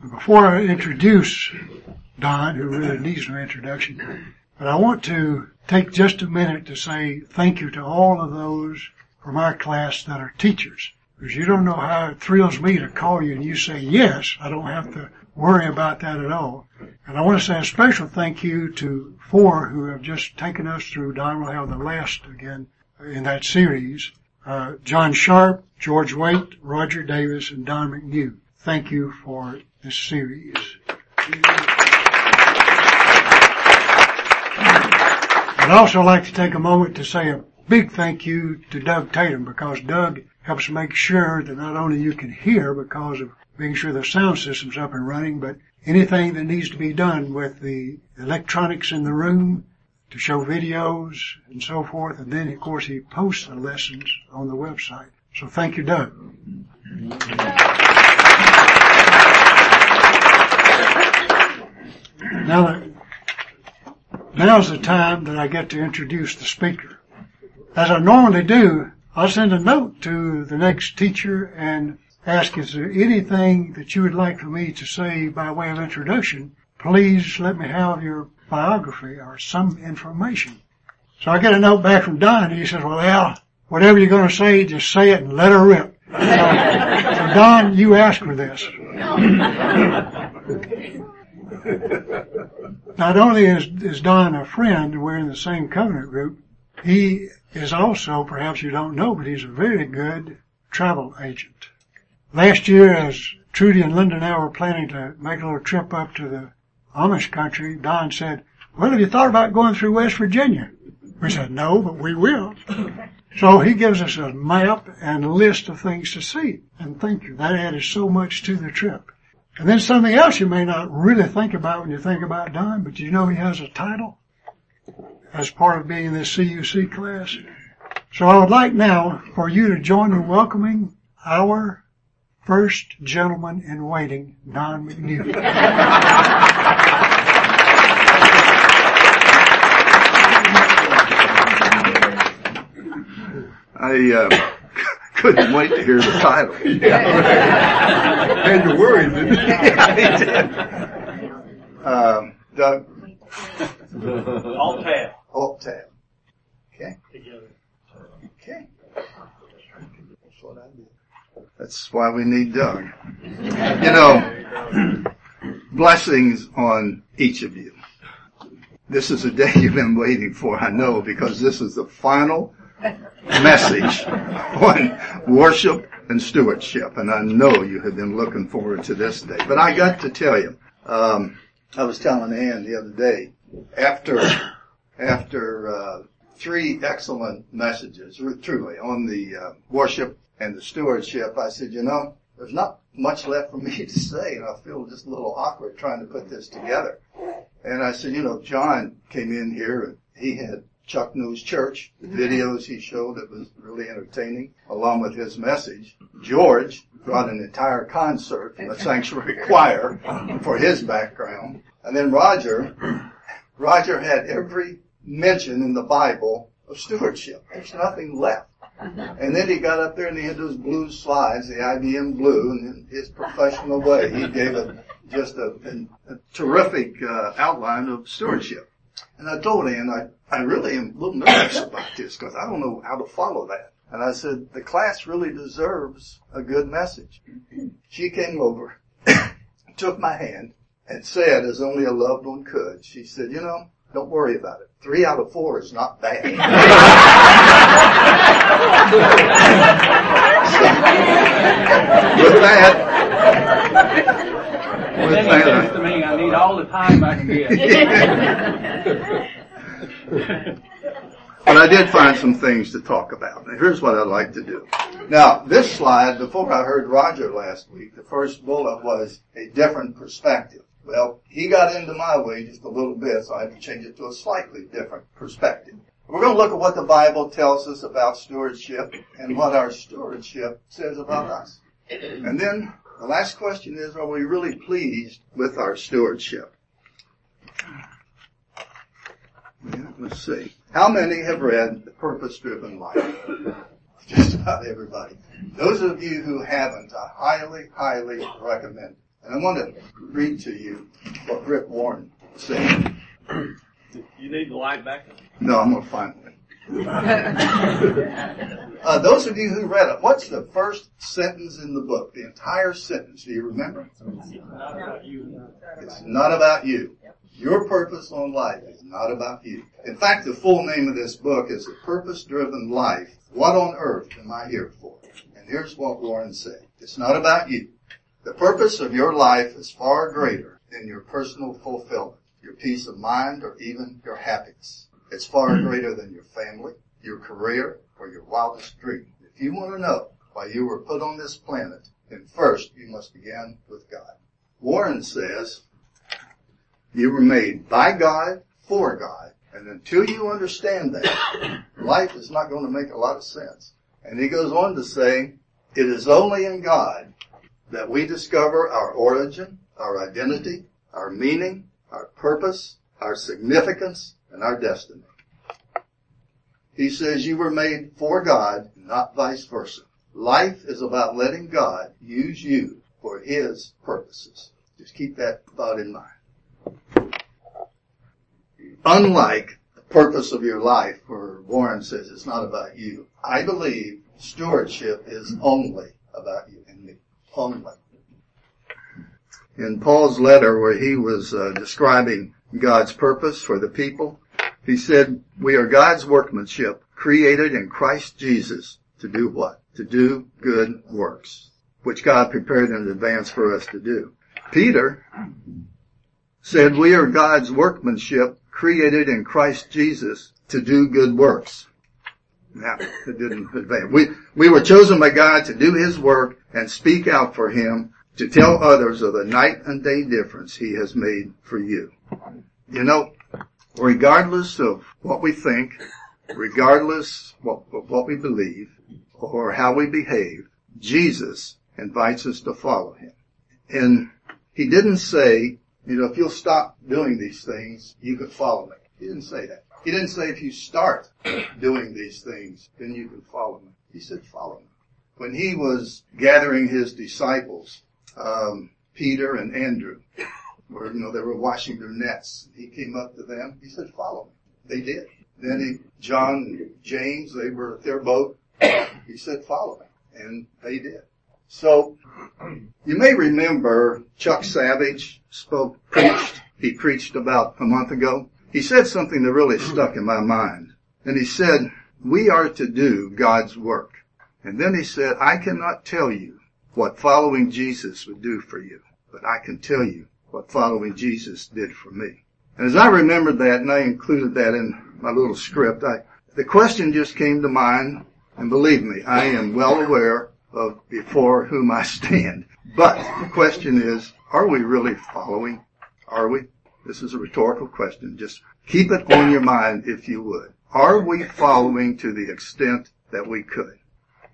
Before I introduce Don, who really needs no introduction, but I want to take just a minute to say thank you to all of those from our class that are teachers. Because you don't know how it thrills me to call you and you say yes. I don't have to worry about that at all. And I want to say a special thank you to four who have just taken us through Don will have the last again in that series. Uh, John Sharp, George Waite, Roger Davis, and Don McNew. Thank you for series. I'd also like to take a moment to say a big thank you to Doug Tatum because Doug helps make sure that not only you can hear because of making sure the sound system's up and running, but anything that needs to be done with the electronics in the room to show videos and so forth. And then of course he posts the lessons on the website. So thank you, Doug. Now, that, now's the time that I get to introduce the speaker. As I normally do, I'll send a note to the next teacher and ask, is there anything that you would like for me to say by way of introduction? Please let me have your biography or some information. So I get a note back from Don and he says, well Al, whatever you're going to say, just say it and let her rip. So, so Don, you asked for this. Not only is, is Don a friend, we're in the same covenant group, he is also, perhaps you don't know, but he's a very good travel agent. Last year, as Trudy and Linda and I were planning to make a little trip up to the Amish country, Don said, well, have you thought about going through West Virginia? We said, no, but we will. So he gives us a map and a list of things to see. And thank you. That added so much to the trip. And then something else you may not really think about when you think about Don, but you know he has a title as part of being in this CUC class. So I would like now for you to join in welcoming our first gentleman in waiting, Don McNew. I uh, couldn't wait to hear the title. Yeah. and you're worried, didn't you? yeah, um, Doug? Alt tab. Alt tab. Okay. Okay. That's what I did. That's why we need Doug. You know, blessings on each of you. This is a day you've been waiting for, I know, because this is the final message on worship and stewardship. And I know you have been looking forward to this day. But I got to tell you, um, I was telling Ann the other day, after, after, uh, three excellent messages, truly, on the uh, worship and the stewardship, I said, you know, there's not much left for me to say, and I feel just a little awkward trying to put this together. And I said, you know, John came in here and he had Chuck Knows Church, the videos he showed that was really entertaining, along with his message. George brought an entire concert from the sanctuary choir for his background. And then Roger, Roger had every mention in the Bible of stewardship. There's nothing left. And then he got up there and he had those blue slides, the IBM blue, and in his professional way, he gave a, just a, a terrific uh, outline of stewardship. And I told Ann, I, I really am a little nervous about this because I don't know how to follow that. And I said, the class really deserves a good message. She came over, took my hand, and said, as only a loved one could, she said, you know, don't worry about it. Three out of four is not bad. with that, with Then he that, says to me, I need all the time I can get. But I did find some things to talk about. Now here's what I'd like to do. Now, this slide, before I heard Roger last week, the first bullet was a different perspective. Well, he got into my way just a little bit, so I had to change it to a slightly different perspective. We're going to look at what the Bible tells us about stewardship and what our stewardship says about us. And then the last question is, are we really pleased with our stewardship? Yeah, let's see. How many have read The Purpose Driven Life? Just about everybody. Those of you who haven't, I highly, highly recommend. And I want to read to you what Rick Warren said. You need the light back? No, I'm going to find it. Uh, those of you who read it, what's the first sentence in the book? The entire sentence. Do you remember? It's not about you. Your purpose on life is not about you. In fact, the full name of this book is The Purpose Driven Life. What on earth am I here for? And here's what Warren said. It's not about you. The purpose of your life is far greater than your personal fulfillment, your peace of mind, or even your happiness. It's far greater than your family, your career, or your wildest dream. If you want to know why you were put on this planet, then first you must begin with God. Warren says, you were made by God, for God, and until you understand that, life is not going to make a lot of sense. And he goes on to say, it is only in God that we discover our origin, our identity, our meaning, our purpose, our significance, and our destiny. He says you were made for God, not vice versa. Life is about letting God use you for His purposes. Just keep that thought in mind. Unlike the purpose of your life, where Warren says it's not about you, I believe stewardship is only about you and me. Only. In Paul's letter where he was uh, describing God's purpose for the people, he said, we are God's workmanship created in Christ Jesus to do what? To do good works, which God prepared in advance for us to do. Peter said, we are God's workmanship created in Christ Jesus to do good works. Now, it didn't advance. We, we were chosen by God to do His work and speak out for Him to tell others of the night and day difference He has made for you. You know, regardless of what we think, regardless of what we believe, or how we behave, Jesus invites us to follow Him. And He didn't say, you know, if you'll stop doing these things, you could follow me. He didn't say that. He didn't say if you start doing these things, then you can follow me. He said follow me. When he was gathering his disciples, um, Peter and Andrew, where, you know, they were washing their nets. He came up to them. He said, follow me. They did. Then he, John and James, they were at their boat. He said, follow me. And they did. So, you may remember Chuck Savage spoke, preached, he preached about a month ago. He said something that really stuck in my mind. And he said, we are to do God's work. And then he said, I cannot tell you what following Jesus would do for you, but I can tell you what following Jesus did for me. And as I remembered that, and I included that in my little script, I, the question just came to mind, and believe me, I am well aware of before whom I stand. But the question is, are we really following? Are we? This is a rhetorical question. Just keep it on your mind if you would. Are we following to the extent that we could?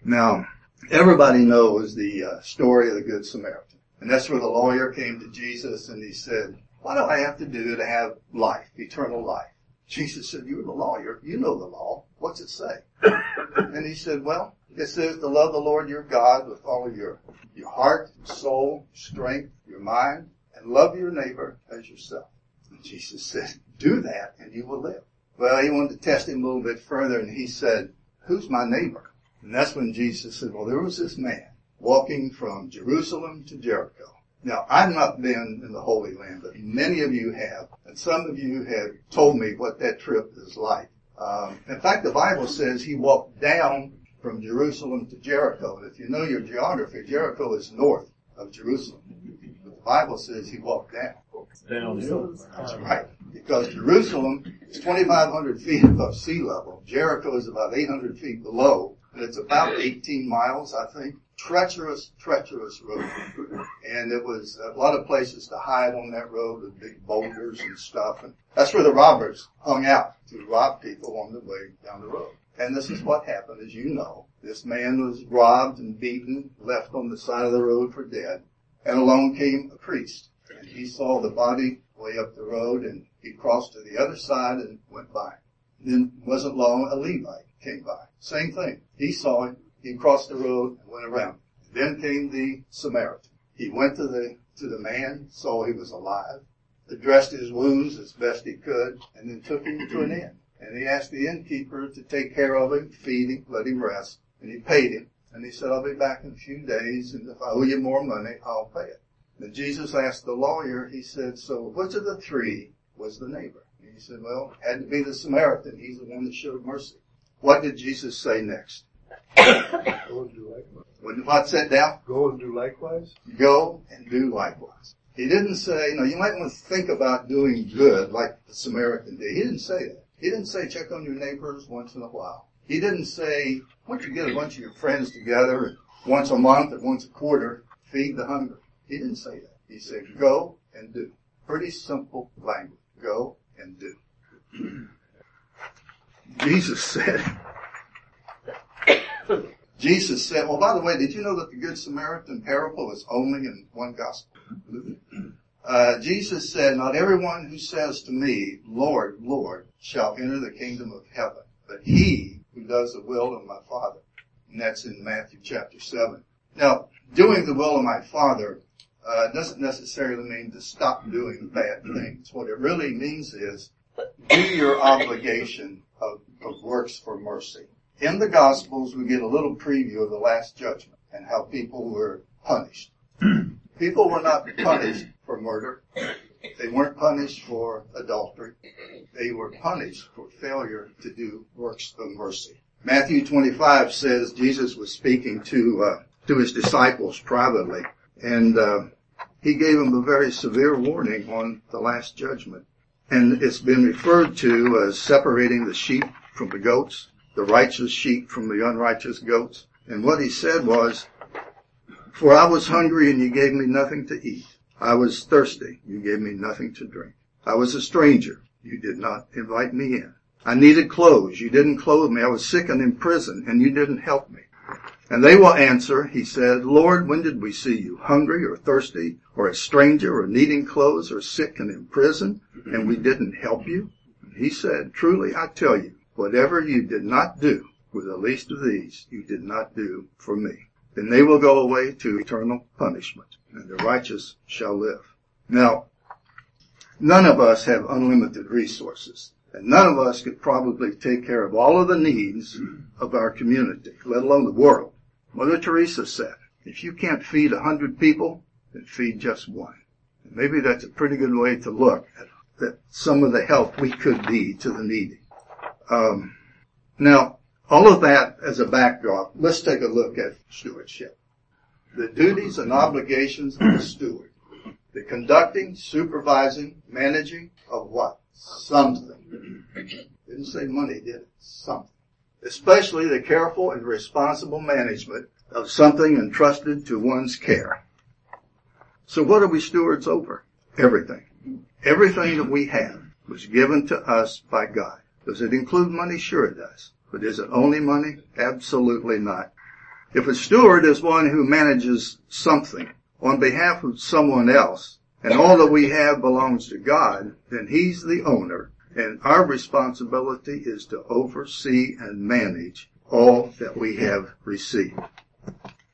Now, everybody knows the uh, story of the Good Samaritan. And that's where the lawyer came to Jesus and he said, what do I have to do to have life, eternal life? Jesus said, you're the lawyer. You know the law. What's it say? and he said, well, it says to love the Lord your God with all of your, your heart, soul, strength, your mind, and love your neighbor as yourself. And Jesus said, do that and you will live. Well, he wanted to test him a little bit further and he said, who's my neighbor? And that's when Jesus said, well, there was this man walking from Jerusalem to Jericho. Now, I've not been in the Holy Land, but many of you have, and some of you have told me what that trip is like. Um, in fact, the Bible says he walked down from Jerusalem to Jericho. And if you know your geography, Jericho is north of Jerusalem. But the Bible says he walked down. Downhill. That's right. Because Jerusalem is 2,500 feet above sea level. Jericho is about 800 feet below. And it's about 18 miles, I think. Treacherous, treacherous road. And it was a lot of places to hide on that road with big boulders and stuff. And that's where the robbers hung out to rob people on the way down the road. And this is what happened, as you know. This man was robbed and beaten, left on the side of the road for dead. And along came a priest. And he saw the body way up the road and he crossed to the other side and went by. Then wasn't long, a Levite came by. Same thing. He saw it. He crossed the road and went around. Then came the Samaritan. He went to the to the man, saw he was alive, addressed his wounds as best he could, and then took him to an inn. And he asked the innkeeper to take care of him, feed him, let him rest, and he paid him. And he said, I'll be back in a few days, and if I owe you more money, I'll pay it. And Jesus asked the lawyer, he said, so which of the three was the neighbor? And he said, well, it had to be the Samaritan. He's the one that showed mercy. What did Jesus say next? Go and do likewise. When what said down? Go and do likewise. Go and do likewise. He didn't say, you know, you might want to think about doing good like the Samaritan did. He didn't say that. He didn't say check on your neighbors once in a while. He didn't say, why don't you get a bunch of your friends together and once a month or once a quarter, feed the hungry. He didn't say that. He said go and do. Pretty simple language. Go and do. Jesus said, Jesus said, well, by the way, did you know that the Good Samaritan parable is only in one gospel? Uh, Jesus said, not everyone who says to me, Lord, Lord, shall enter the kingdom of heaven, but he who does the will of my Father. And that's in Matthew chapter 7. Now, doing the will of my Father uh, doesn't necessarily mean to stop doing bad things. What it really means is do your obligation of, of works for mercy. In the Gospels, we get a little preview of the Last Judgment and how people were punished. people were not punished for murder. They weren't punished for adultery. They were punished for failure to do works of mercy. Matthew 25 says Jesus was speaking to uh, to his disciples privately, and uh, he gave them a very severe warning on the last judgment. And it's been referred to as separating the sheep from the goats, the righteous sheep from the unrighteous goats. And what he said was, for I was hungry and you gave me nothing to eat. I was thirsty. You gave me nothing to drink. I was a stranger. You did not invite me in. I needed clothes. You didn't clothe me. I was sick and in prison and you didn't help me. And they will answer, he said, Lord, when did we see you hungry or thirsty or a stranger or needing clothes or sick and in prison and we didn't help you? He said, truly I tell you, whatever you did not do with the least of these, you did not do for me. Then they will go away to eternal punishment and the righteous shall live. Now, none of us have unlimited resources. And none of us could probably take care of all of the needs of our community, let alone the world. Mother Teresa said, if you can't feed a hundred people, then feed just one. And maybe that's a pretty good way to look at, some of the help we could be to the needy. Um, now, all of that as a backdrop, let's take a look at stewardship. The duties and obligations of a steward. The conducting, supervising, managing of what? Something. Didn't say money, did it? Something. Especially the careful and responsible management of something entrusted to one's care. So what are we stewards over? Everything. Everything that we have was given to us by God. Does it include money? Sure it does. But is it only money? Absolutely not. If a steward is one who manages something on behalf of someone else, and all that we have belongs to God, then He's the owner, and our responsibility is to oversee and manage all that we have received.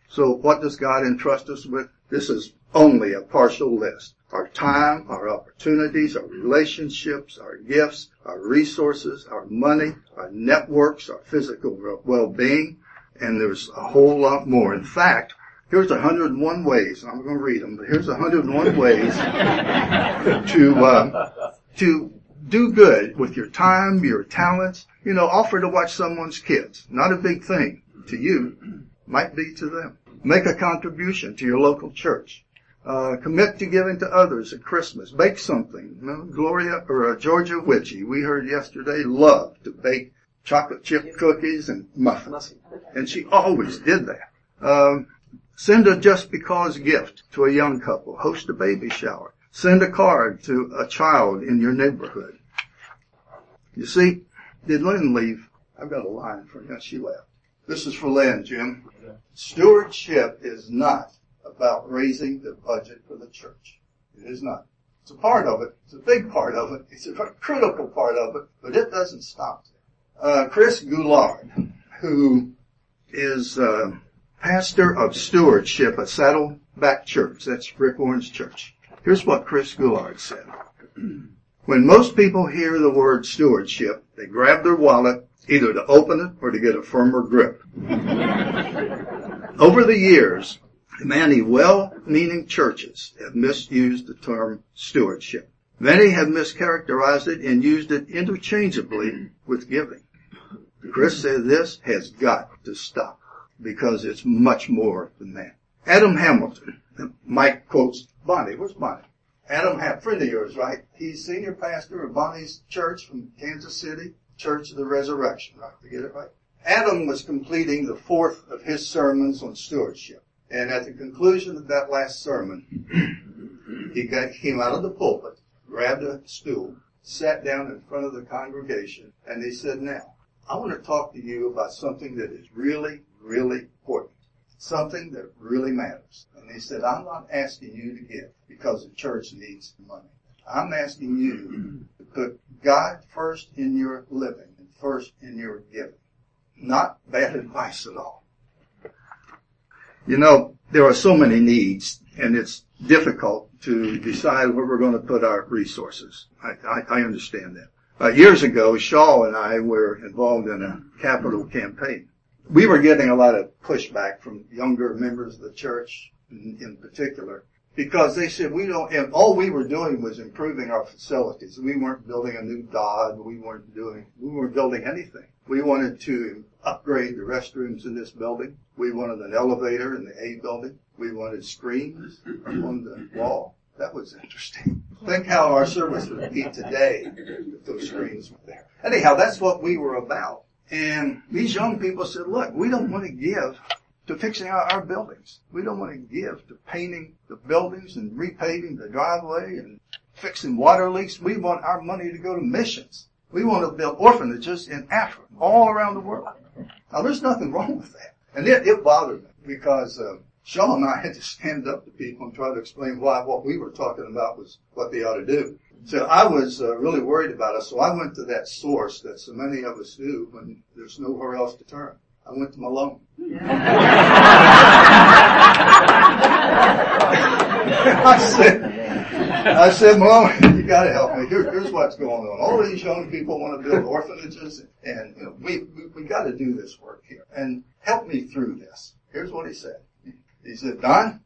So what does God entrust us with? This is only a partial list. Our time, our opportunities, our relationships, our gifts, our resources, our money, our networks, our physical well-being, and there's a whole lot more. In fact, here's 101 ways. I'm going to read them, but here's 101 ways to uh, to do good with your time, your talents. You know, offer to watch someone's kids. Not a big thing to you, might be to them. Make a contribution to your local church. Uh, commit to giving to others at Christmas. Bake something. You know, Gloria or uh, Georgia Witchy, we heard yesterday, loved to bake chocolate chip cookies and muffins, and she always did that. Um, Send a just because gift to a young couple. Host a baby shower. Send a card to a child in your neighborhood. You see, did Lynn leave? I've got a line for her. She left. This is for Lynn, Jim. Stewardship is not about raising the budget for the church. It is not. It's a part of it. It's a big part of it. It's a critical part of it, but it doesn't stop there. Uh, Chris Goulard, who is uh, pastor of stewardship at Saddleback church. That's Rick Warren's church. Here's what Chris Goulard said. When most people hear the word stewardship, they grab their wallet either to open it or to get a firmer grip. Over the years, many well-meaning churches have misused the term stewardship. Many have mischaracterized it and used it interchangeably with giving. Chris said this has got to stop because it's much more than that. Adam Hamilton, Mike quotes Bonnie. Where's Bonnie? Adam, had a friend of yours, right? He's senior pastor of Bonnie's church from Kansas City, Church of the Resurrection, right? To get it right. Adam was completing the fourth of his sermons on stewardship. And at the conclusion of that last sermon, he got, came out of the pulpit, grabbed a stool, sat down in front of the congregation, and he said, now, I want to talk to you about something that is really, really. Something that really matters. And he said, I'm not asking you to give because the church needs money. I'm asking you to put God first in your living and first in your giving. Not bad advice at all. You know, there are so many needs and it's difficult to decide where we're going to put our resources. I, I, I understand that. Uh, years ago, Shaw and I were involved in a capital campaign. We were getting a lot of pushback from younger members of the church in, in particular because they said we don't, and all we were doing was improving our facilities. We weren't building a new Dodd. We weren't doing, we weren't building anything. We wanted to upgrade the restrooms in this building. We wanted an elevator in the A building. We wanted screens on the wall. That was interesting. Think how our service would be today if those screens were there. Anyhow, that's what we were about. And these young people said, look, we don't want to give to fixing our, buildings. We don't want to give to painting the buildings and repaving the driveway and fixing water leaks. We want our money to go to missions. We want to build orphanages in Africa, all around the world. Now there's nothing wrong with that. And it, it bothered me because uh, Sean and I had to stand up to people and try to explain why what we were talking about was what they ought to do. So I was uh, really worried about us, so I went to that source that so many of us do when there's nowhere else to turn. I went to Malone. I said, I said, Malone, you gotta help me. Here, here's what's going on. All these young people want to build orphanages and, you know, we, we, we gotta do this work here. And help me through this. Here's what he said. He said, Don,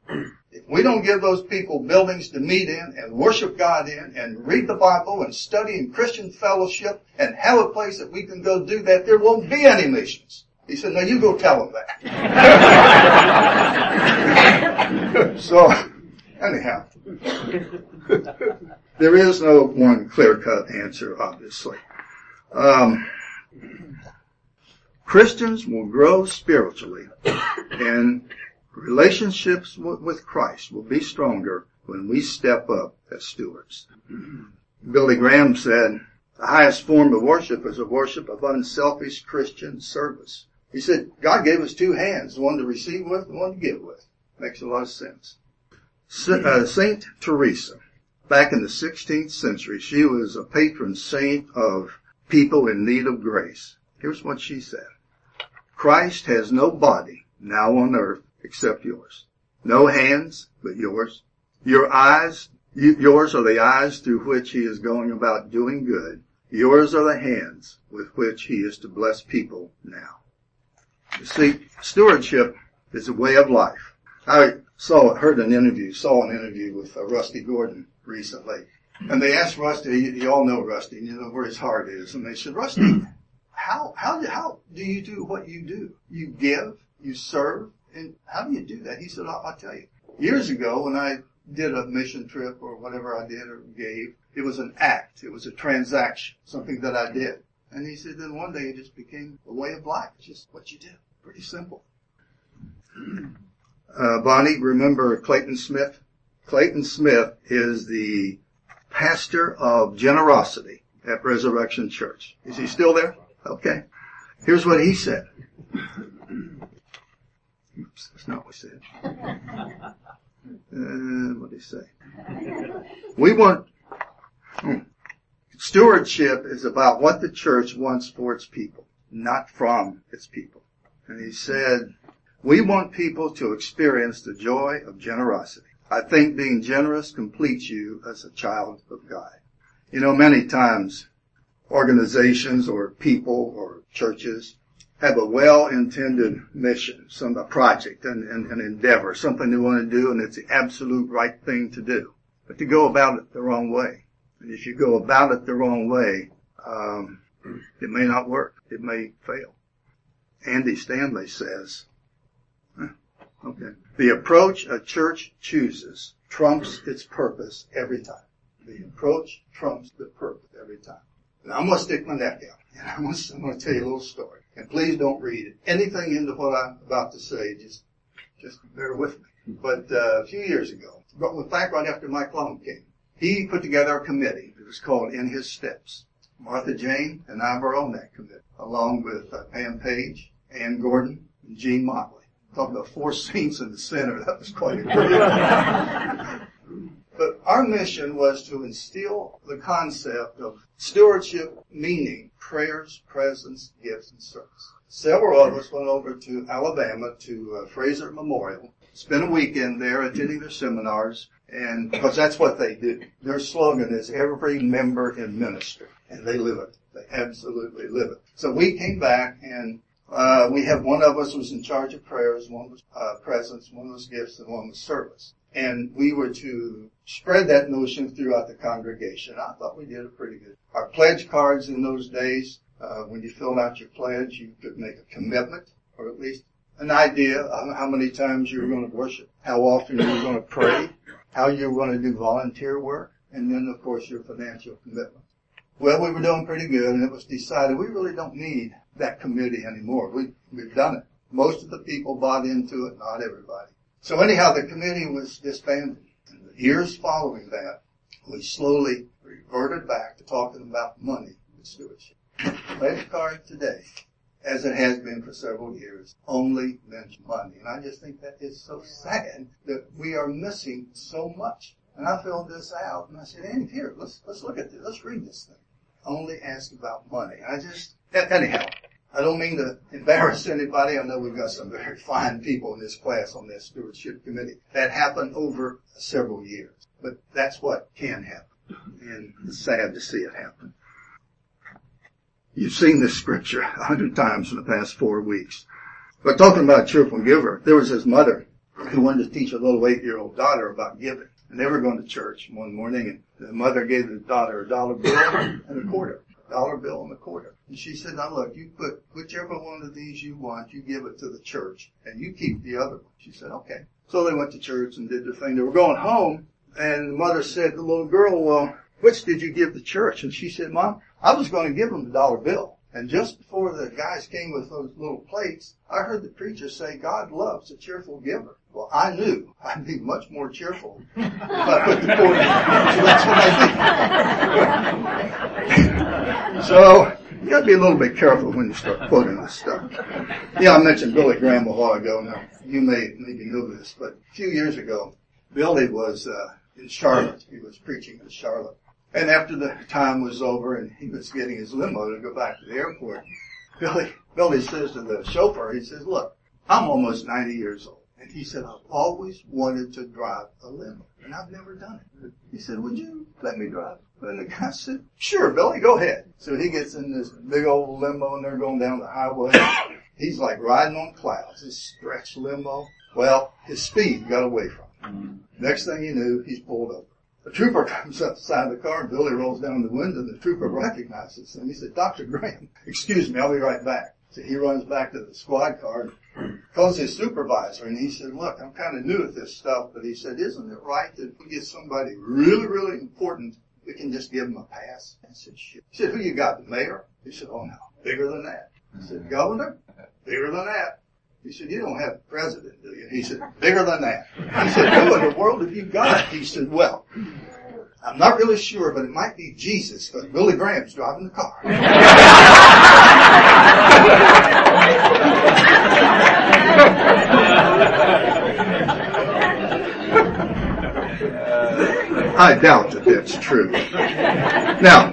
if we don't give those people buildings to meet in and worship God in and read the Bible and study in Christian fellowship and have a place that we can go do that, there won't be any missions. He said, now you go tell them that. so, anyhow, there is no one clear-cut answer, obviously. Um, Christians will grow spiritually and relationships with Christ will be stronger when we step up as stewards. Billy Graham said, the highest form of worship is a worship of unselfish Christian service. He said, God gave us two hands, one to receive with and one to give with. Makes a lot of sense. Uh, Saint Teresa, back in the 16th century, she was a patron saint of people in need of grace. Here's what she said. Christ has no body now on earth except yours. No hands but yours. Your eyes, yours are the eyes through which he is going about doing good. Yours are the hands with which he is to bless people now. You see, stewardship is a way of life. I saw, heard an interview, saw an interview with uh, Rusty Gordon recently. And they asked Rusty, you, you all know Rusty, you know where his heart is. And they said, Rusty, how, how, how do you do what you do? You give, you serve, and how do you do that? He said, I'll, I'll tell you. Years ago when I did a mission trip or whatever I did or gave, it was an act. It was a transaction, something that I did. And he said, then one day it just became a way of life. It's just what you do. Pretty simple. Uh, Bonnie, remember Clayton Smith? Clayton Smith is the pastor of generosity at Resurrection Church. Is he still there? Okay. Here's what he said. Oops, that's not what he said. Uh, what did he say? We want, hmm. stewardship is about what the church wants for its people, not from its people. And he said, We want people to experience the joy of generosity. I think being generous completes you as a child of God. You know, many times organizations or people or churches have a well-intended mission, some a project, an, an, an endeavor, something they want to do, and it's the absolute right thing to do. But to go about it the wrong way, and if you go about it the wrong way, um, it may not work. It may fail. Andy Stanley says, okay, the approach a church chooses trumps its purpose every time. The approach trumps the purpose every time. And I'm going to stick my neck out. And I'm going, to, I'm going to tell you a little story. And please don't read anything into what I'm about to say. Just, just bear with me. But uh, a few years ago, in fact, right after Mike Long came, he put together a committee. It was called In His Steps. Martha Jane and I were on that committee, along with uh, Pam Page, Ann Gordon, and Gene Motley. Talk about four saints in the center. That was quite a But our mission was to instill the concept of stewardship, meaning prayers, presence, gifts, and service. Several of us went over to Alabama to uh, Frazer Memorial, spent a weekend there attending their seminars, and because that's what they do. Their slogan is every member in ministry, and they live it. They absolutely live it. So we came back and uh, we have one of us was in charge of prayers, one was uh, presence, one was gifts, and one was service. And we were to spread that notion throughout the congregation. I thought we did a pretty good. Our pledge cards in those days, uh, when you filled out your pledge, you could make a commitment, or at least an idea of how many times you were going to worship, how often you were going to pray, how you were going to do volunteer work, and then of course your financial commitment. Well, we were doing pretty good, and it was decided we really don't need that committee anymore. We, we've done it. Most of the people bought into it, not everybody. So anyhow, the committee was disbanded. Years following that, we slowly reverted back to talking about money and stewardship. Pledge card today, as it has been for several years, only mention money. And I just think that is so sad that we are missing so much. And I filled this out and I said, Andy, here, let's, let's look at this. Let's read this thing. Only ask about money. I just, anyhow, I don't mean to embarrass anybody. I know we've got some very fine people in this class on this stewardship committee. That happened over several years. But that's what can happen. And it's sad to see it happen. You've seen this scripture a hundred times in the past four weeks. But talking about a cheerful giver, there was his mother who wanted to teach a little eight-year-old daughter about giving. And they were going to church one morning and the mother gave the daughter a dollar bill and a quarter. Dollar bill and a quarter. And she said, now look, you put whichever one of these you want, you give it to the church and you keep the other one. She said, okay. So they went to church and did the thing. They were going home and the mother said the little girl, well, which did you give the church? And she said, mom, I was going to give them the dollar bill. And just before the guys came with those little plates, I heard the preacher say, God loves a cheerful giver. Well, I knew I'd be much more cheerful if I put the quarter in. So that's what I did. so, you gotta be a little bit careful when you start quoting this stuff. Yeah, I mentioned Billy Graham a while ago. Now, you may maybe know this, but a few years ago, Billy was, uh, in Charlotte. He was preaching in Charlotte. And after the time was over and he was getting his limo to go back to the airport, Billy, Billy says to the chauffeur, he says, look, I'm almost 90 years old. And he said, I've always wanted to drive a limo and I've never done it. He said, would you let me drive? And the guy said, sure, Billy, go ahead. So he gets in this big old limo and they're going down the highway. He's like riding on clouds, this stretched limo. Well, his speed got away from him. Mm-hmm. Next thing you knew, he's pulled over. A trooper comes up the side of the car and Billy rolls down the window and the trooper recognizes him. He said, Dr. Graham, excuse me, I'll be right back. So he runs back to the squad car and calls his supervisor and he said, look, I'm kind of new at this stuff, but he said, isn't it right that if we get somebody really, really important, we can just give them a pass? I said, shit. He said, who you got, the mayor? He said, oh no, bigger than that. I said, mm-hmm. governor? Bigger than that. He said, you don't have a president, do you? He said, bigger than that. He said, who in the world have you got? He said, well, I'm not really sure, but it might be Jesus, because Billy Graham's driving the car. I doubt that that's true. Now,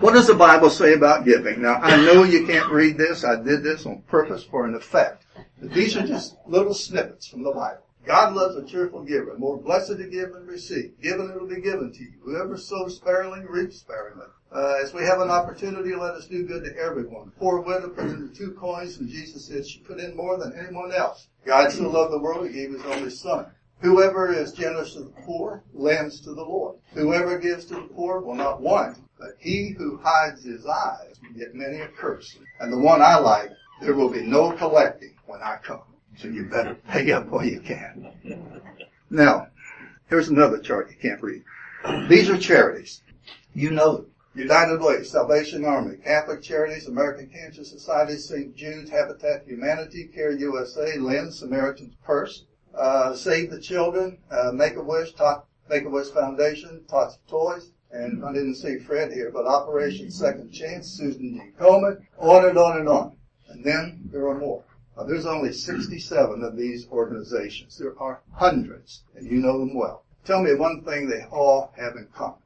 What does the Bible say about giving? Now, I know you can't read this. I did this on purpose for an effect. But these are just little snippets from the Bible. God loves a cheerful giver. More blessed to give than receive. Given it will be given to you. Whoever sows sparingly reaps sparingly. Uh, as we have an opportunity, let us do good to everyone. Poor widow put in two coins, and Jesus said she put in more than anyone else. God so loved the world, he gave his only son. Whoever is generous to the poor lends to the Lord. Whoever gives to the poor will not want, but he who hides his eyes will get many a curse. And the one I like, there will be no collecting when I come. So you better pay up while you can. Now, here's another chart you can't read. These are charities. You know them. United Way, Salvation Army, Catholic Charities, American Cancer Society, St. Jude's, Habitat Humanity, Care USA, Lynn, Samaritan's Purse, uh, Save the Children, uh, Make-A-Wish, Make-A-Wish Foundation, Tots of Toys, and I didn't see Fred here, but Operation Second Chance, Susan G. Komen, on and on and on. And then there are more. Uh, there's only 67 of these organizations. There are hundreds, and you know them well. Tell me one thing they all have in common.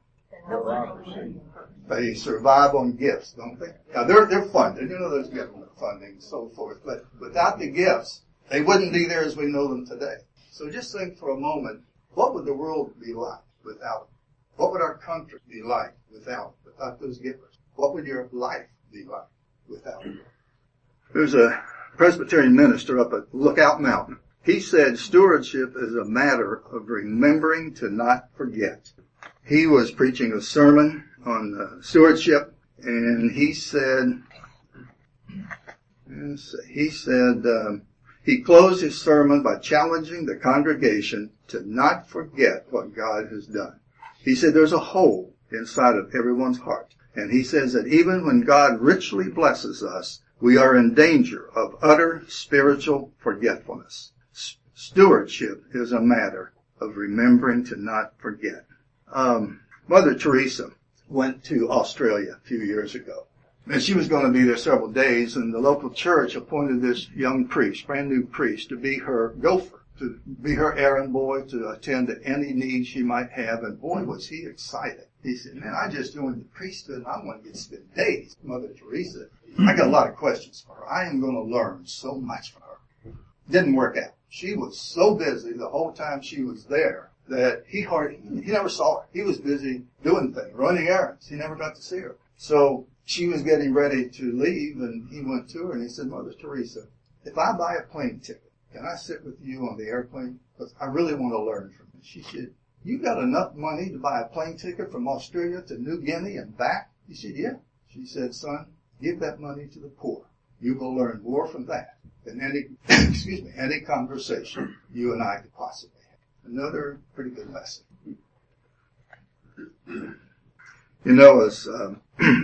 They survive on gifts, don't they? Now they're, they're funded. You know there's government funding and so forth, but without the gifts, they wouldn't be there as we know them today. So just think for a moment, what would the world be like without? What would our country be like without, without those givers? What would your life be like without them? There's a Presbyterian minister up at Lookout Mountain. He said stewardship is a matter of remembering to not forget. He was preaching a sermon on uh, stewardship and he said, he said, um, he closed his sermon by challenging the congregation to not forget what God has done. He said there's a hole inside of everyone's heart. And he says that even when God richly blesses us, we are in danger of utter spiritual forgetfulness. Stewardship is a matter of remembering to not forget. Um, Mother Teresa went to Australia a few years ago. And she was going to be there several days and the local church appointed this young priest, brand new priest, to be her gopher, to be her errand boy, to attend to any need she might have. And boy, was he excited. He said, man, I just joined the priesthood and I want to get spend days Mother Teresa. I got a lot of questions for her. I am going to learn so much from her. Didn't work out. She was so busy the whole time she was there that he hardly, he never saw her. He was busy doing things, running errands. He never got to see her. So she was getting ready to leave and he went to her and he said, Mother Teresa, if I buy a plane ticket, can I sit with you on the airplane? Because I really want to learn from you. She said, you got enough money to buy a plane ticket from Australia to New Guinea and back? He said, yeah. She said, son, give that money to the poor. You will learn more from that than any, excuse me, any conversation you and I could possibly have. Another pretty good lesson. You know, as um,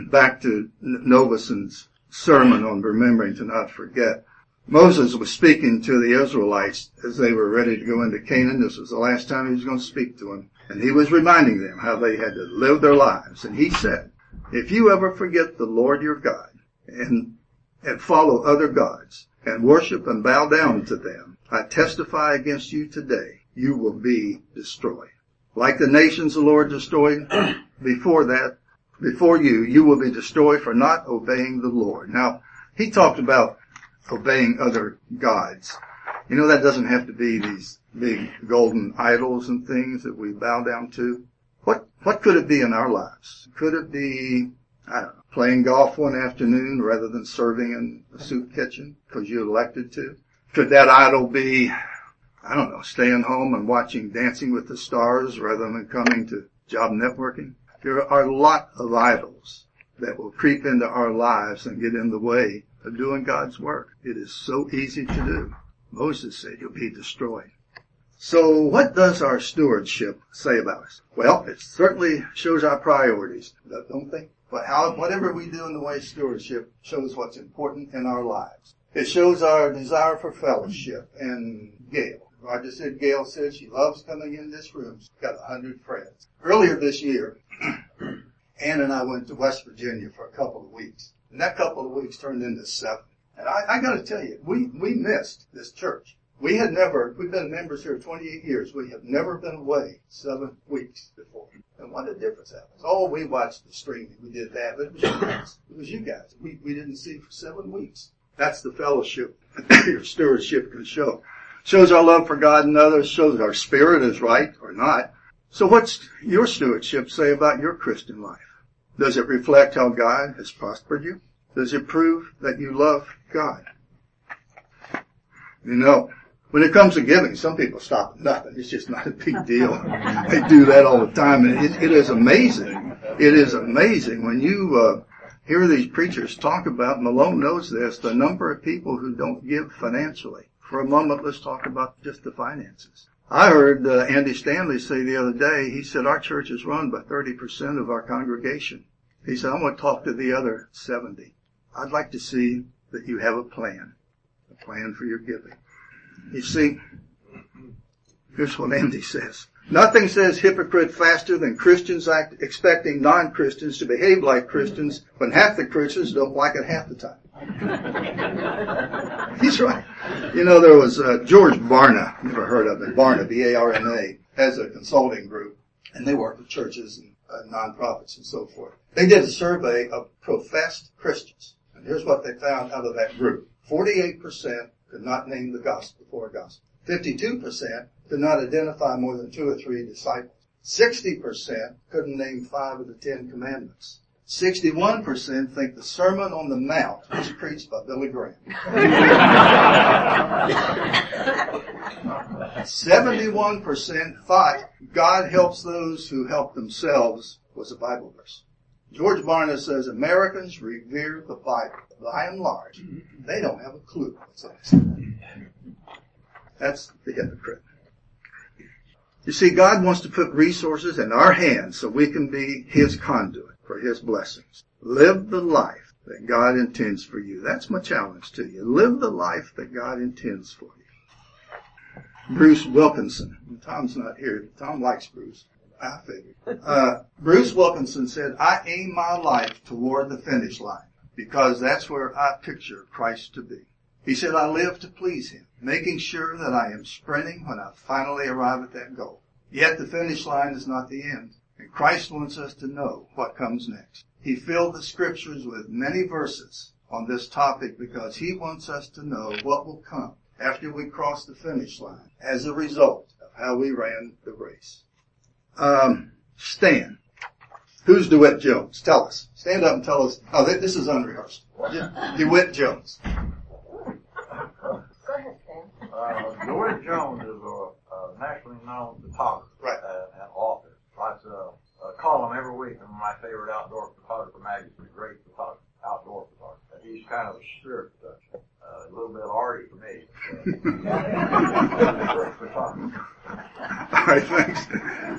back to Novuson's sermon on remembering to not forget, Moses was speaking to the Israelites as they were ready to go into Canaan. This was the last time he was going to speak to them. And he was reminding them how they had to live their lives. And he said, if you ever forget the Lord your God and, and follow other gods and worship and bow down to them, I testify against you today, you will be destroyed. Like the nations the Lord destroyed before that, before you, you will be destroyed for not obeying the Lord. Now, he talked about obeying other gods. You know, that doesn't have to be these big golden idols and things that we bow down to. What, what could it be in our lives? Could it be, know, playing golf one afternoon rather than serving in a soup kitchen because you elected to? Could that idol be, I don't know, staying home and watching Dancing with the Stars rather than coming to job networking? There are a lot of idols that will creep into our lives and get in the way of doing God's work. It is so easy to do. Moses said you'll be destroyed. So what does our stewardship say about us? Well, it certainly shows our priorities, don't they? But how, whatever we do in the way of stewardship shows what's important in our lives. It shows our desire for fellowship and Gail. Roger said Gail said she loves coming in this room. She's got a hundred friends. Earlier this year, Ann and I went to West Virginia for a couple of weeks. And that couple of weeks turned into seven. And I, I gotta tell you, we, we missed this church. We had never, we've been members here 28 years. We have never been away seven weeks before. And what a difference that was. Oh, we watched the streaming. We did that, but it was you guys. It was you guys. We, we didn't see for seven weeks. That's the fellowship your stewardship can show. Shows our love for God and others, shows our spirit is right or not. So what's your stewardship say about your Christian life? Does it reflect how God has prospered you? Does it prove that you love God? You know, when it comes to giving, some people stop at nothing. It's just not a big deal. they do that all the time, and it, it is amazing. It is amazing when you uh, hear these preachers talk about. Malone knows this: the number of people who don't give financially. For a moment, let's talk about just the finances. I heard uh, Andy Stanley say the other day. He said our church is run by 30% of our congregation. He said, "I'm going to talk to the other 70. I'd like to see that you have a plan, a plan for your giving." You see, here's what Andy says. Nothing says hypocrite faster than Christians act, expecting non-Christians to behave like Christians when half the Christians don't like it half the time. He's right. You know, there was uh, George Barna, never heard of it, Barna, B-A-R-N-A, has a consulting group, and they work with churches and uh, nonprofits and so forth. They did a survey of professed Christians, and here's what they found out of that group. 48% could not name the gospel before gospel. 52% could not identify more than two or three disciples. 60% couldn't name five of the Ten Commandments. 61% think the Sermon on the Mount was preached by Billy Graham. 71% thought God helps those who help themselves was a Bible verse. George Barna says Americans revere the Bible. By and large, they don't have a clue what's. That's the hypocrite. You see, God wants to put resources in our hands so we can be His conduit for His blessings. Live the life that God intends for you. That's my challenge to you. Live the life that God intends for you. Bruce Wilkinson. Tom's not here. Tom likes Bruce. I figured. Uh, Bruce Wilkinson said, I aim my life toward the finish line because that's where I picture Christ to be. He said, I live to please Him, making sure that I am sprinting when I finally arrive at that goal. Yet the finish line is not the end, and Christ wants us to know what comes next. He filled the scriptures with many verses on this topic because He wants us to know what will come after we cross the finish line as a result of how we ran the race. Um, Stan. Who's DeWitt Jones? Tell us. Stand up and tell us. Oh, this is unrehearsed. DeWitt Jones. Go ahead, Stan. Uh, DeWitt Jones is a, a nationally known photographer Right. uh, and author. Writes a, a column every week in my favorite outdoor photographer magazine, Great Photographer, Outdoor Photographer. He's kind of a spirit toucher. Uh, a little bit arty for me. Uh. All right, thanks.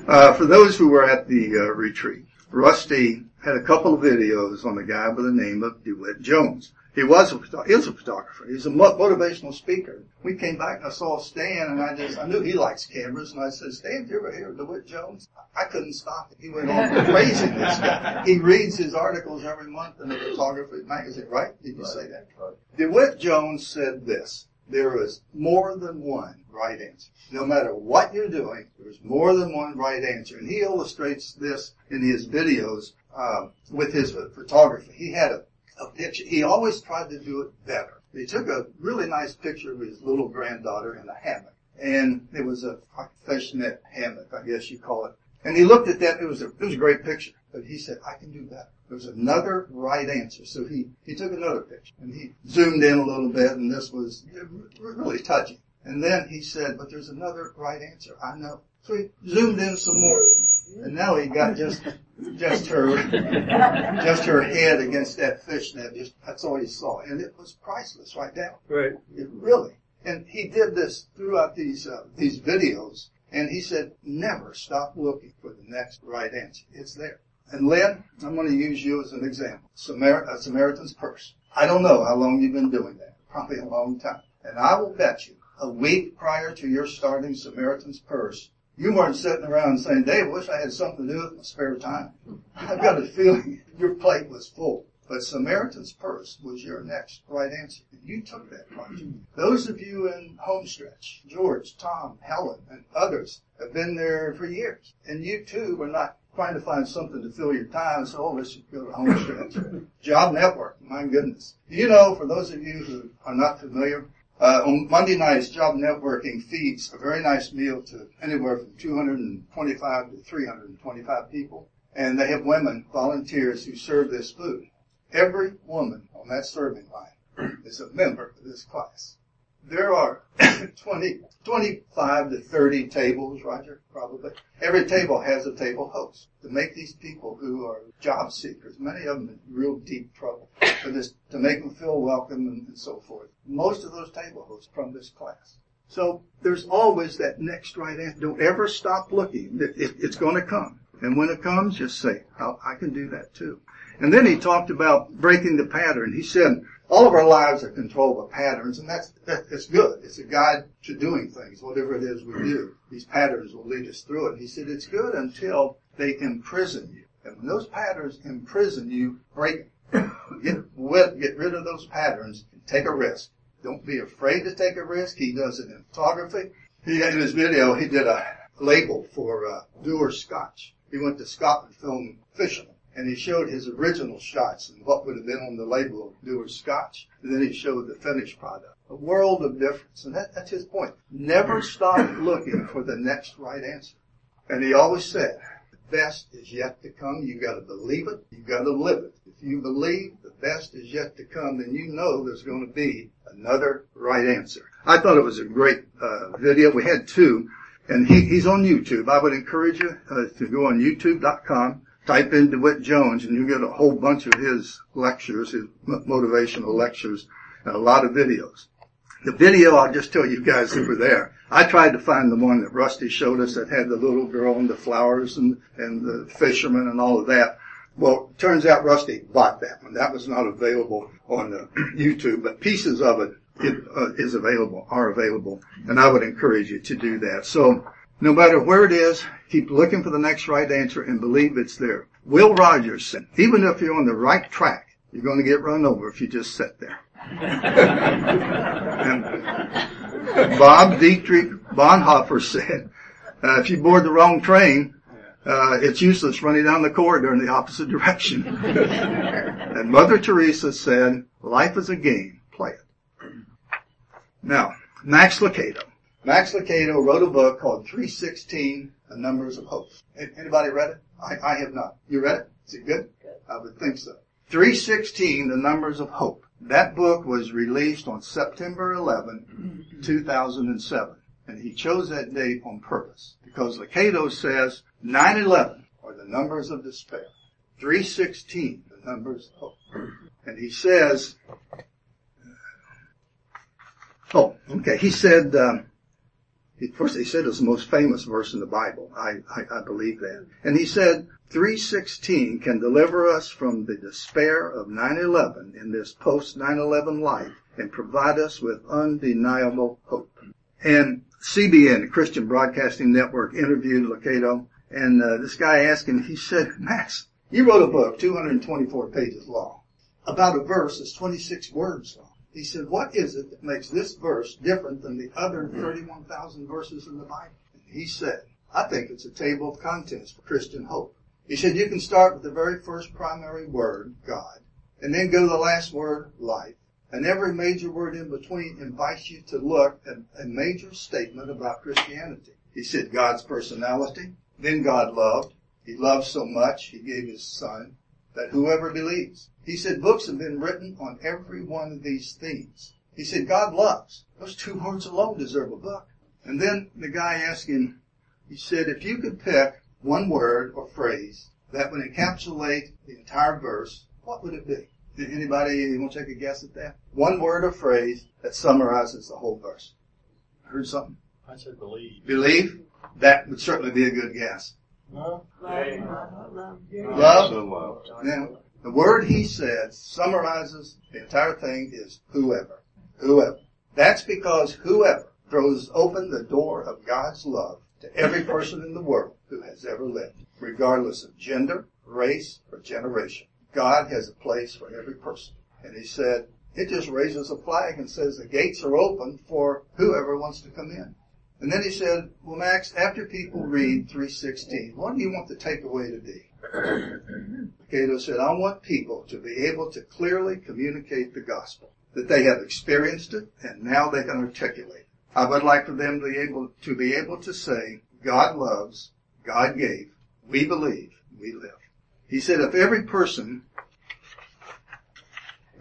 Uh, for those who were at the uh, retreat, Rusty had a couple of videos on a guy by the name of DeWitt Jones. He was a, is a photographer. He's a motivational speaker. We came back and I saw Stan and I just, I knew he likes cameras and I said, Stan, did you ever hear of DeWitt Jones? I couldn't stop it. He went on praising this guy. He reads his articles every month in the photography magazine, right? Did you say that? Right. DeWitt Jones said this, there is more than one right answer. No matter what you're doing, there's more than one right answer. And he illustrates this in his videos uh, with his photography. He had a, a picture. He always tried to do it better. He took a really nice picture of his little granddaughter in a hammock. And it was a fishnet hammock, I guess you call it. And he looked at that. It was a, it was a great picture. But he said, I can do better. There was another right answer. So he, he took another picture and he zoomed in a little bit and this was really touching. And then he said, but there's another right answer. I know. So he zoomed in some more. And now he got just, just her, just her head against that fishnet. Just, that's all he saw. And it was priceless right now. Right. It really. And he did this throughout these, uh, these videos. And he said, never stop looking for the next right answer. It's there. And Lynn, I'm going to use you as an example. Samar- a Samaritan's Purse. I don't know how long you've been doing that. Probably a long time. And I will bet you, a week prior to your starting Samaritan's Purse, you weren't sitting around saying, Dave, I wish I had something to do with my spare time. I've got a feeling your plate was full. But Samaritan's Purse was your next right answer. You took that project. Those of you in Homestretch, George, Tom, Helen, and others have been there for years. And you too were not trying to find something to fill your time. So, oh, let's go to Homestretch. Job network, my goodness. You know, for those of you who are not familiar, uh, on Monday nights, Job Networking feeds a very nice meal to anywhere from 225 to 325 people. And they have women, volunteers, who serve this food. Every woman on that serving line is a member of this class. There are 20, 25 to 30 tables, Roger, probably. Every table has a table host to make these people who are job seekers, many of them in real deep trouble, for this, to make them feel welcome and, and so forth. Most of those table hosts from this class. So there's always that next right answer. Don't ever stop looking. It, it, it's going to come. And when it comes, just say, oh, I can do that too. And then he talked about breaking the pattern. He said, all of our lives are controlled by patterns, and that's, that's good. It's a guide to doing things, whatever it is we do. These patterns will lead us through it. He said it's good until they imprison you. And when those patterns imprison you, break. Get, get rid of those patterns and take a risk. Don't be afraid to take a risk. He does it in photography. He, in his video, he did a label for uh, Dewar's Scotch. He went to Scotland filming fishermen and he showed his original shots and what would have been on the label of Dewar's Scotch. And then he showed the finished product. A world of difference. And that, that's his point. Never stop looking for the next right answer. And he always said, the best is yet to come. You gotta believe it. You gotta live it. If you believe the best is yet to come, then you know there's going to be another right answer. I thought it was a great uh, video. We had two, and he, he's on YouTube. I would encourage you uh, to go on YouTube.com type in DeWitt Jones and you get a whole bunch of his lectures, his motivational lectures, and a lot of videos. The video, I'll just tell you guys over there. I tried to find the one that Rusty showed us that had the little girl and the flowers and, and the fisherman and all of that. Well, turns out Rusty bought that one. That was not available on uh, YouTube, but pieces of it, it uh, is available, are available, and I would encourage you to do that. So, no matter where it is, keep looking for the next right answer and believe it's there. Will Rogers said, even if you're on the right track, you're going to get run over if you just sit there. and Bob Dietrich Bonhoeffer said, uh, if you board the wrong train, uh, it's useless running down the corridor in the opposite direction. and Mother Teresa said, life is a game, play it. Now, Max Lucado. Max Lucado wrote a book called 316, The Numbers of Hope. Anybody read it? I, I have not. You read it? Is it good? good? I would think so. 316, The Numbers of Hope. That book was released on September 11, 2007. And he chose that date on purpose because Lucado says 9-11 are the numbers of despair. 316, the numbers of hope. And he says, oh, okay, he said, um, First, he said it's the most famous verse in the Bible. I, I, I believe that. And he said, 316 can deliver us from the despair of 9-11 in this post 9-11 life and provide us with undeniable hope. And CBN, the Christian Broadcasting Network, interviewed Lucado, and uh, this guy asked him, he said, Max, you wrote a book 224 pages long about a verse that's 26 words long. He said, what is it that makes this verse different than the other mm-hmm. 31,000 verses in the Bible? And he said, I think it's a table of contents for Christian hope. He said, you can start with the very first primary word, God, and then go to the last word, life. And every major word in between invites you to look at a major statement about Christianity. He said God's personality, then God loved. He loved so much, he gave his son that whoever believes. He said books have been written on every one of these themes. He said God loves. Those two words alone deserve a book. And then the guy asked him, he said, if you could pick one word or phrase that would encapsulate the entire verse, what would it be? Anybody want to take a guess at that? One word or phrase that summarizes the whole verse. Heard something? I said believe. Believe? That would certainly be a good guess. Love. Love? So love. Yeah. The word he said summarizes the entire thing is whoever. Whoever. That's because whoever throws open the door of God's love to every person in the world who has ever lived, regardless of gender, race, or generation. God has a place for every person. And he said, it just raises a flag and says the gates are open for whoever wants to come in. And then he said, well, Max, after people read 316, what do you want the takeaway to be? Cato said, I want people to be able to clearly communicate the gospel, that they have experienced it and now they can articulate it. I would like for them to be able to be able to say, God loves, God gave, we believe, we live. He said, if every person,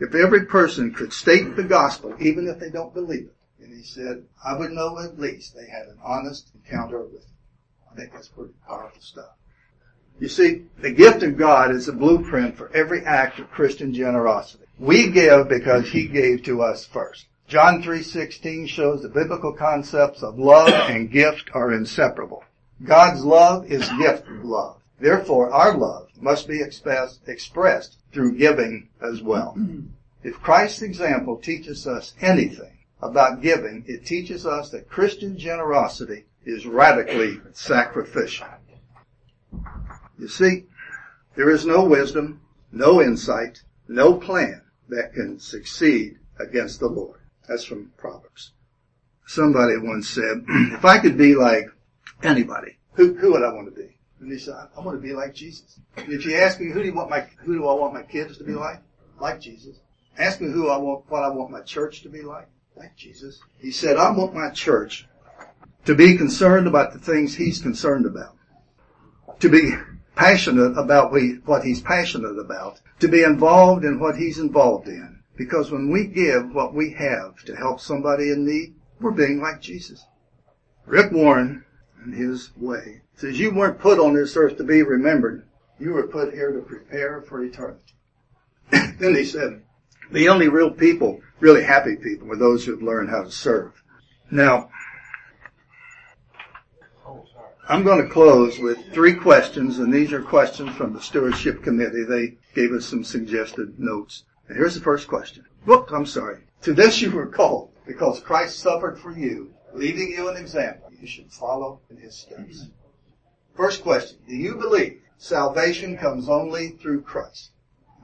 if every person could state the gospel, even if they don't believe it, and he said, I would know at least they had an honest encounter with it. I think that's pretty powerful stuff. You see, the gift of God is a blueprint for every act of Christian generosity. We give because He gave to us first. John 3.16 shows the biblical concepts of love and gift are inseparable. God's love is gift of love. Therefore, our love must be expressed, expressed through giving as well. If Christ's example teaches us anything about giving, it teaches us that Christian generosity is radically sacrificial. You see, there is no wisdom, no insight, no plan that can succeed against the Lord. That's from Proverbs. Somebody once said, if I could be like anybody, who, who would I want to be? And he said, I want to be like Jesus. And if you ask me, who do you want my, who do I want my kids to be like? Like Jesus. Ask me who I want, what I want my church to be like? Like Jesus. He said, I want my church to be concerned about the things he's concerned about. To be passionate about what he's passionate about. To be involved in what he's involved in. Because when we give what we have to help somebody in need, we're being like Jesus. Rick Warren, in his way, says you weren't put on this earth to be remembered. You were put here to prepare for eternity. then he said, the only real people, really happy people, are those who have learned how to serve. Now, I'm going to close with three questions, and these are questions from the stewardship committee. They gave us some suggested notes. And here's the first question. Whoop, I'm sorry. To this you were called, because Christ suffered for you, leaving you an example. You should follow in his steps. First question. Do you believe salvation comes only through Christ?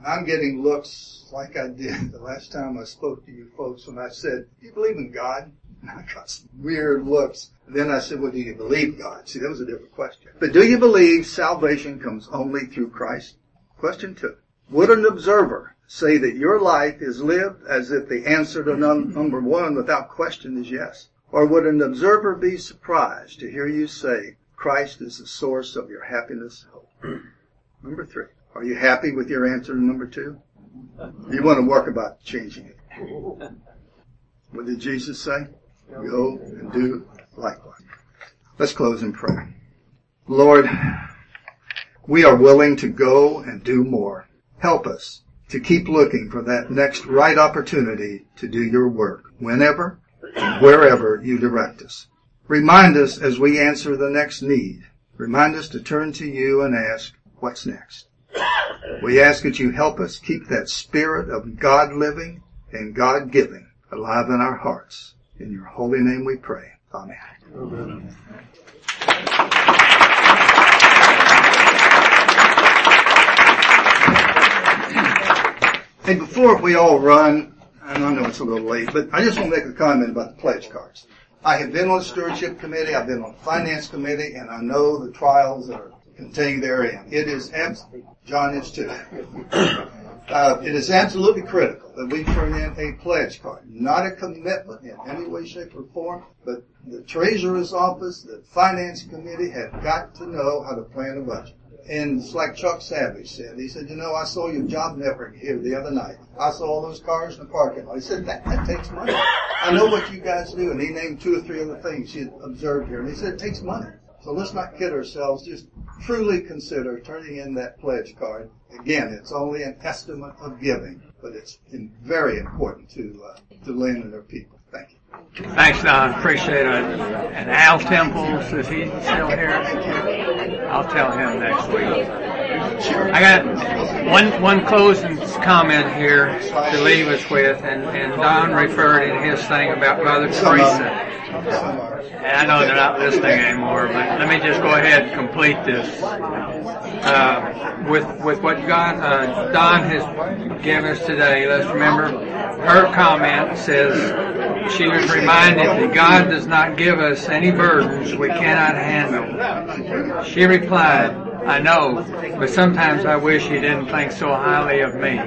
I'm getting looks like I did the last time I spoke to you folks when I said, do you believe in God? I got some weird looks. Then I said, well, do you believe God? See, that was a different question. But do you believe salvation comes only through Christ? Question two. Would an observer say that your life is lived as if the answer to number one without question is yes? Or would an observer be surprised to hear you say Christ is the source of your happiness hope? number three. Are you happy with your answer to number two? You want to work about changing it. What did Jesus say? Go and do likewise. Let's close in prayer. Lord, we are willing to go and do more. Help us to keep looking for that next right opportunity to do your work whenever and wherever you direct us. Remind us as we answer the next need. Remind us to turn to you and ask, what's next? We ask that you help us keep that spirit of God living and God giving alive in our hearts. In your holy name we pray. Amen. Amen. Hey, before we all run, and I know it's a little late, but I just want to make a comment about the pledge cards. I have been on the stewardship committee, I've been on the finance committee, and I know the trials that are contained therein. It is, abs- John is too. Uh, it is absolutely critical that we turn in a pledge card, not a commitment in any way, shape, or form, but the treasurer's office, the finance committee have got to know how to plan a budget. And it's like Chuck Savage said. He said, you know, I saw your job network here the other night. I saw all those cars in the parking lot. He said, that, that takes money. I know what you guys do. And he named two or three other things he observed here. And he said, it takes money. So let's not kid ourselves. Just truly consider turning in that pledge card. Again, it's only an estimate of giving, but it's very important to, uh, to Lynn and her people. Thank you. Thanks, Don. Appreciate it. And Al Temples, is he still here? I'll tell him next week. I got one one closing comment here to leave us with, and, and Don referred in his thing about Mother Teresa. And I know they're not listening anymore, but let me just go ahead and complete this. Uh, with with what God uh, Don has given us today, let's remember her comment says she was reminded that God does not give us any burdens we cannot handle. She replied, I know, but sometimes I wish he didn't think so highly of me.